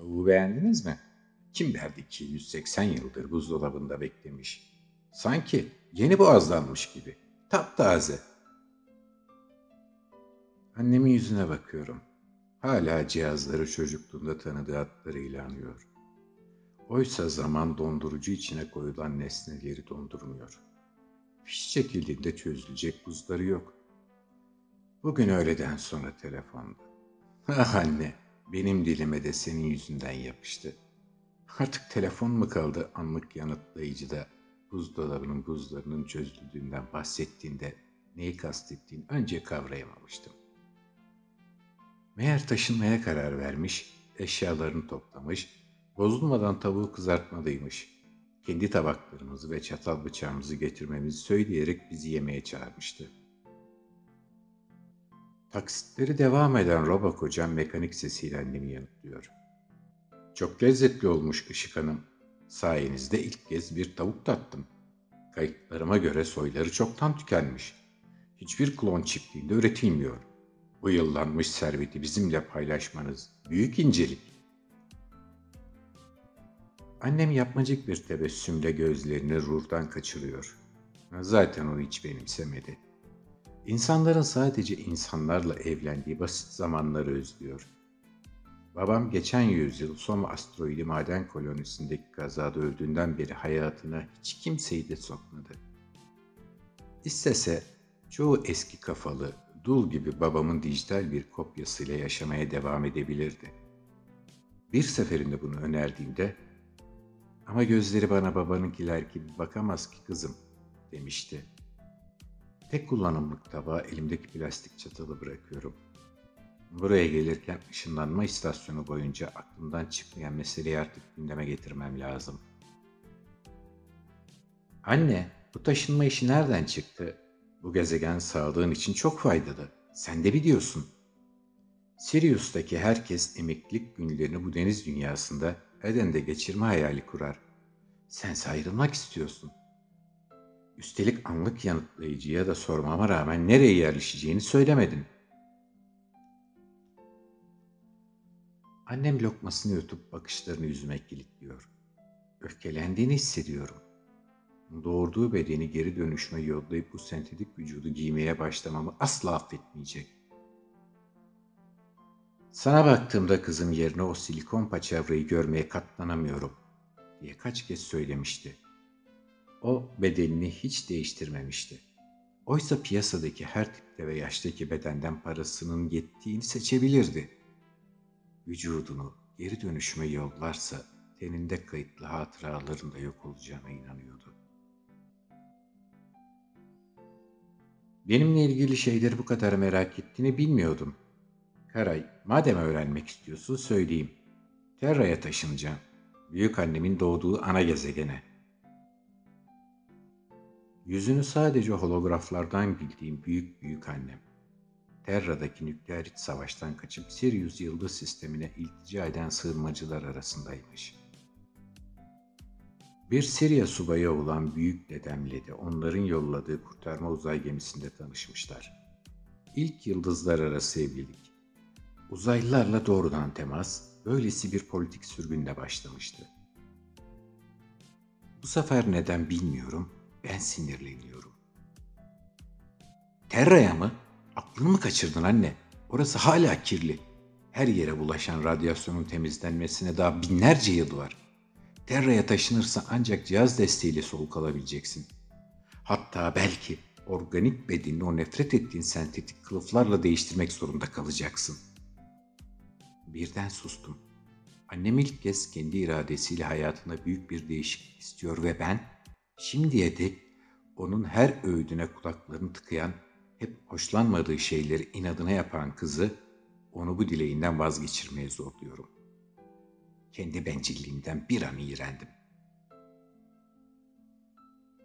Tavuğu beğendiniz mi? Kim derdi ki 180 yıldır buzdolabında beklemiş. Sanki yeni boğazlanmış gibi. Taptaze. Annemin yüzüne bakıyorum. Hala cihazları çocukluğunda tanıdığı adlarıyla anıyor. Oysa zaman dondurucu içine koyulan nesneleri dondurmuyor. Fiş çekildiğinde çözülecek buzları yok. Bugün öğleden sonra telefonda. Ah anne, benim dilime de senin yüzünden yapıştı. Artık telefon mu kaldı anlık yanıtlayıcıda buzdolabının buzlarının çözüldüğünden bahsettiğinde neyi kastettiğini önce kavrayamamıştım. Meğer taşınmaya karar vermiş, eşyalarını toplamış, bozulmadan tavuğu kızartmalıymış. Kendi tabaklarımızı ve çatal bıçağımızı getirmemizi söyleyerek bizi yemeğe çağırmıştı. Taksitleri devam eden Roba kocam mekanik sesiyle annemi yanıtlıyor. Çok lezzetli olmuş Işık Hanım. Sayenizde ilk kez bir tavuk tattım. Kayıtlarıma göre soyları çoktan tükenmiş. Hiçbir klon çiftliğinde üretilmiyor. Bu yıllanmış serveti bizimle paylaşmanız büyük incelik. Annem yapmacık bir tebessümle gözlerini Rur'dan kaçırıyor. Zaten onu hiç benimsemedi. İnsanların sadece insanlarla evlendiği basit zamanları özlüyor. Babam geçen yüzyıl Soma asteroidi maden kolonisindeki kazada öldüğünden beri hayatına hiç kimseyi de sokmadı. İstese çoğu eski kafalı, dul gibi babamın dijital bir kopyasıyla yaşamaya devam edebilirdi. Bir seferinde bunu önerdiğimde ama gözleri bana babanınkiler gibi bakamaz ki kızım demişti. Tek kullanımlık tabağı elimdeki plastik çatalı bırakıyorum. Buraya gelirken ışınlanma istasyonu boyunca aklımdan çıkmayan meseleyi artık gündeme getirmem lazım. Anne, bu taşınma işi nereden çıktı? Bu gezegen sağlığın için çok faydalı. Sen de biliyorsun. Sirius'taki herkes emeklilik günlerini bu deniz dünyasında Eden'de geçirme hayali kurar. Sen ayrılmak istiyorsun. Üstelik anlık yanıtlayıcıya da sormama rağmen nereye yerleşeceğini söylemedin. Annem lokmasını yutup bakışlarını yüzüme kilitliyor. Öfkelendiğini hissediyorum. Doğurduğu bedeni geri dönüşme yollayıp bu sentetik vücudu giymeye başlamamı asla affetmeyecek. Sana baktığımda kızım yerine o silikon paçavrayı görmeye katlanamıyorum diye kaç kez söylemişti. O bedenini hiç değiştirmemişti. Oysa piyasadaki her tipte ve yaştaki bedenden parasının yettiğini seçebilirdi. Vücudunu geri dönüşüme yollarsa teninde kayıtlı hatıralarında yok olacağına inanıyordu. Benimle ilgili şeyleri bu kadar merak ettiğini bilmiyordum. Karay, madem öğrenmek istiyorsun söyleyeyim. Terra'ya taşınacağım. Büyük annemin doğduğu ana gezegene. Yüzünü sadece holograflardan bildiğim büyük büyük annem. Terra'daki nükleer iç savaştan kaçıp Sirius yıldız sistemine iltica eden sığınmacılar arasındaymış. Bir Siriya subayı olan büyük dedemle de onların yolladığı kurtarma uzay gemisinde tanışmışlar. İlk yıldızlar arası evlilik. Uzaylılarla doğrudan temas, böylesi bir politik sürgünle başlamıştı. Bu sefer neden bilmiyorum ben sinirleniyorum. Terra'ya mı? Aklını mı kaçırdın anne? Orası hala kirli. Her yere bulaşan radyasyonun temizlenmesine daha binlerce yıl var. Terra'ya taşınırsa ancak cihaz desteğiyle soluk alabileceksin. Hatta belki organik bedenini o nefret ettiğin sentetik kılıflarla değiştirmek zorunda kalacaksın. Birden sustum. Annem ilk kez kendi iradesiyle hayatına büyük bir değişiklik istiyor ve ben Şimdiye dek onun her öğüdüne kulaklarını tıkayan, hep hoşlanmadığı şeyleri inadına yapan kızı onu bu dileğinden vazgeçirmeye zorluyorum. Kendi bencilliğimden bir an iğrendim.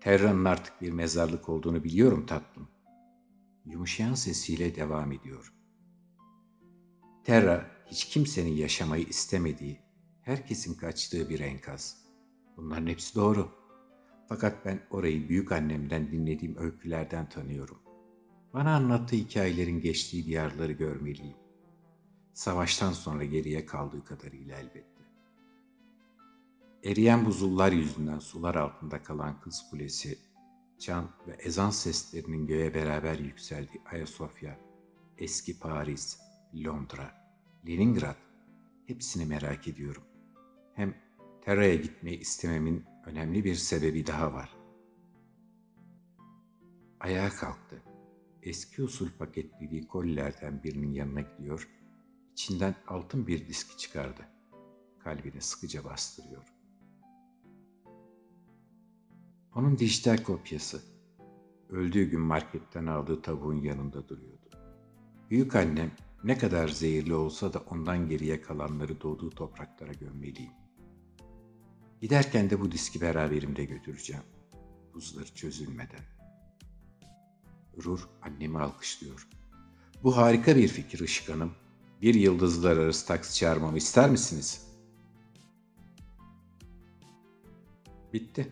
Terra'nın artık bir mezarlık olduğunu biliyorum tatlım. Yumuşayan sesiyle devam ediyor. Terra hiç kimsenin yaşamayı istemediği, herkesin kaçtığı bir enkaz. Bunların hepsi doğru. Fakat ben orayı büyük annemden dinlediğim öykülerden tanıyorum. Bana anlattığı hikayelerin geçtiği diyarları görmeliyim. Savaştan sonra geriye kaldığı kadarıyla elbette. eriyen buzullar yüzünden sular altında kalan Kız Kulesi, çan ve ezan seslerinin göğe beraber yükseldiği Ayasofya, eski Paris, Londra, Leningrad hepsini merak ediyorum. Hem Terra'ya gitmeyi istememin önemli bir sebebi daha var. Ayağa kalktı. Eski usul paketlediği kolilerden birinin yanına gidiyor, içinden altın bir diski çıkardı. Kalbine sıkıca bastırıyor. Onun dijital kopyası. Öldüğü gün marketten aldığı tavuğun yanında duruyordu. Büyük annem ne kadar zehirli olsa da ondan geriye kalanları doğduğu topraklara gömmeliyim. Giderken de bu diski beraberimde götüreceğim. Buzları çözülmeden. Rur annemi alkışlıyor. Bu harika bir fikir Işık Hanım. Bir yıldızlar arası taksi çağırmamı ister misiniz? Bitti.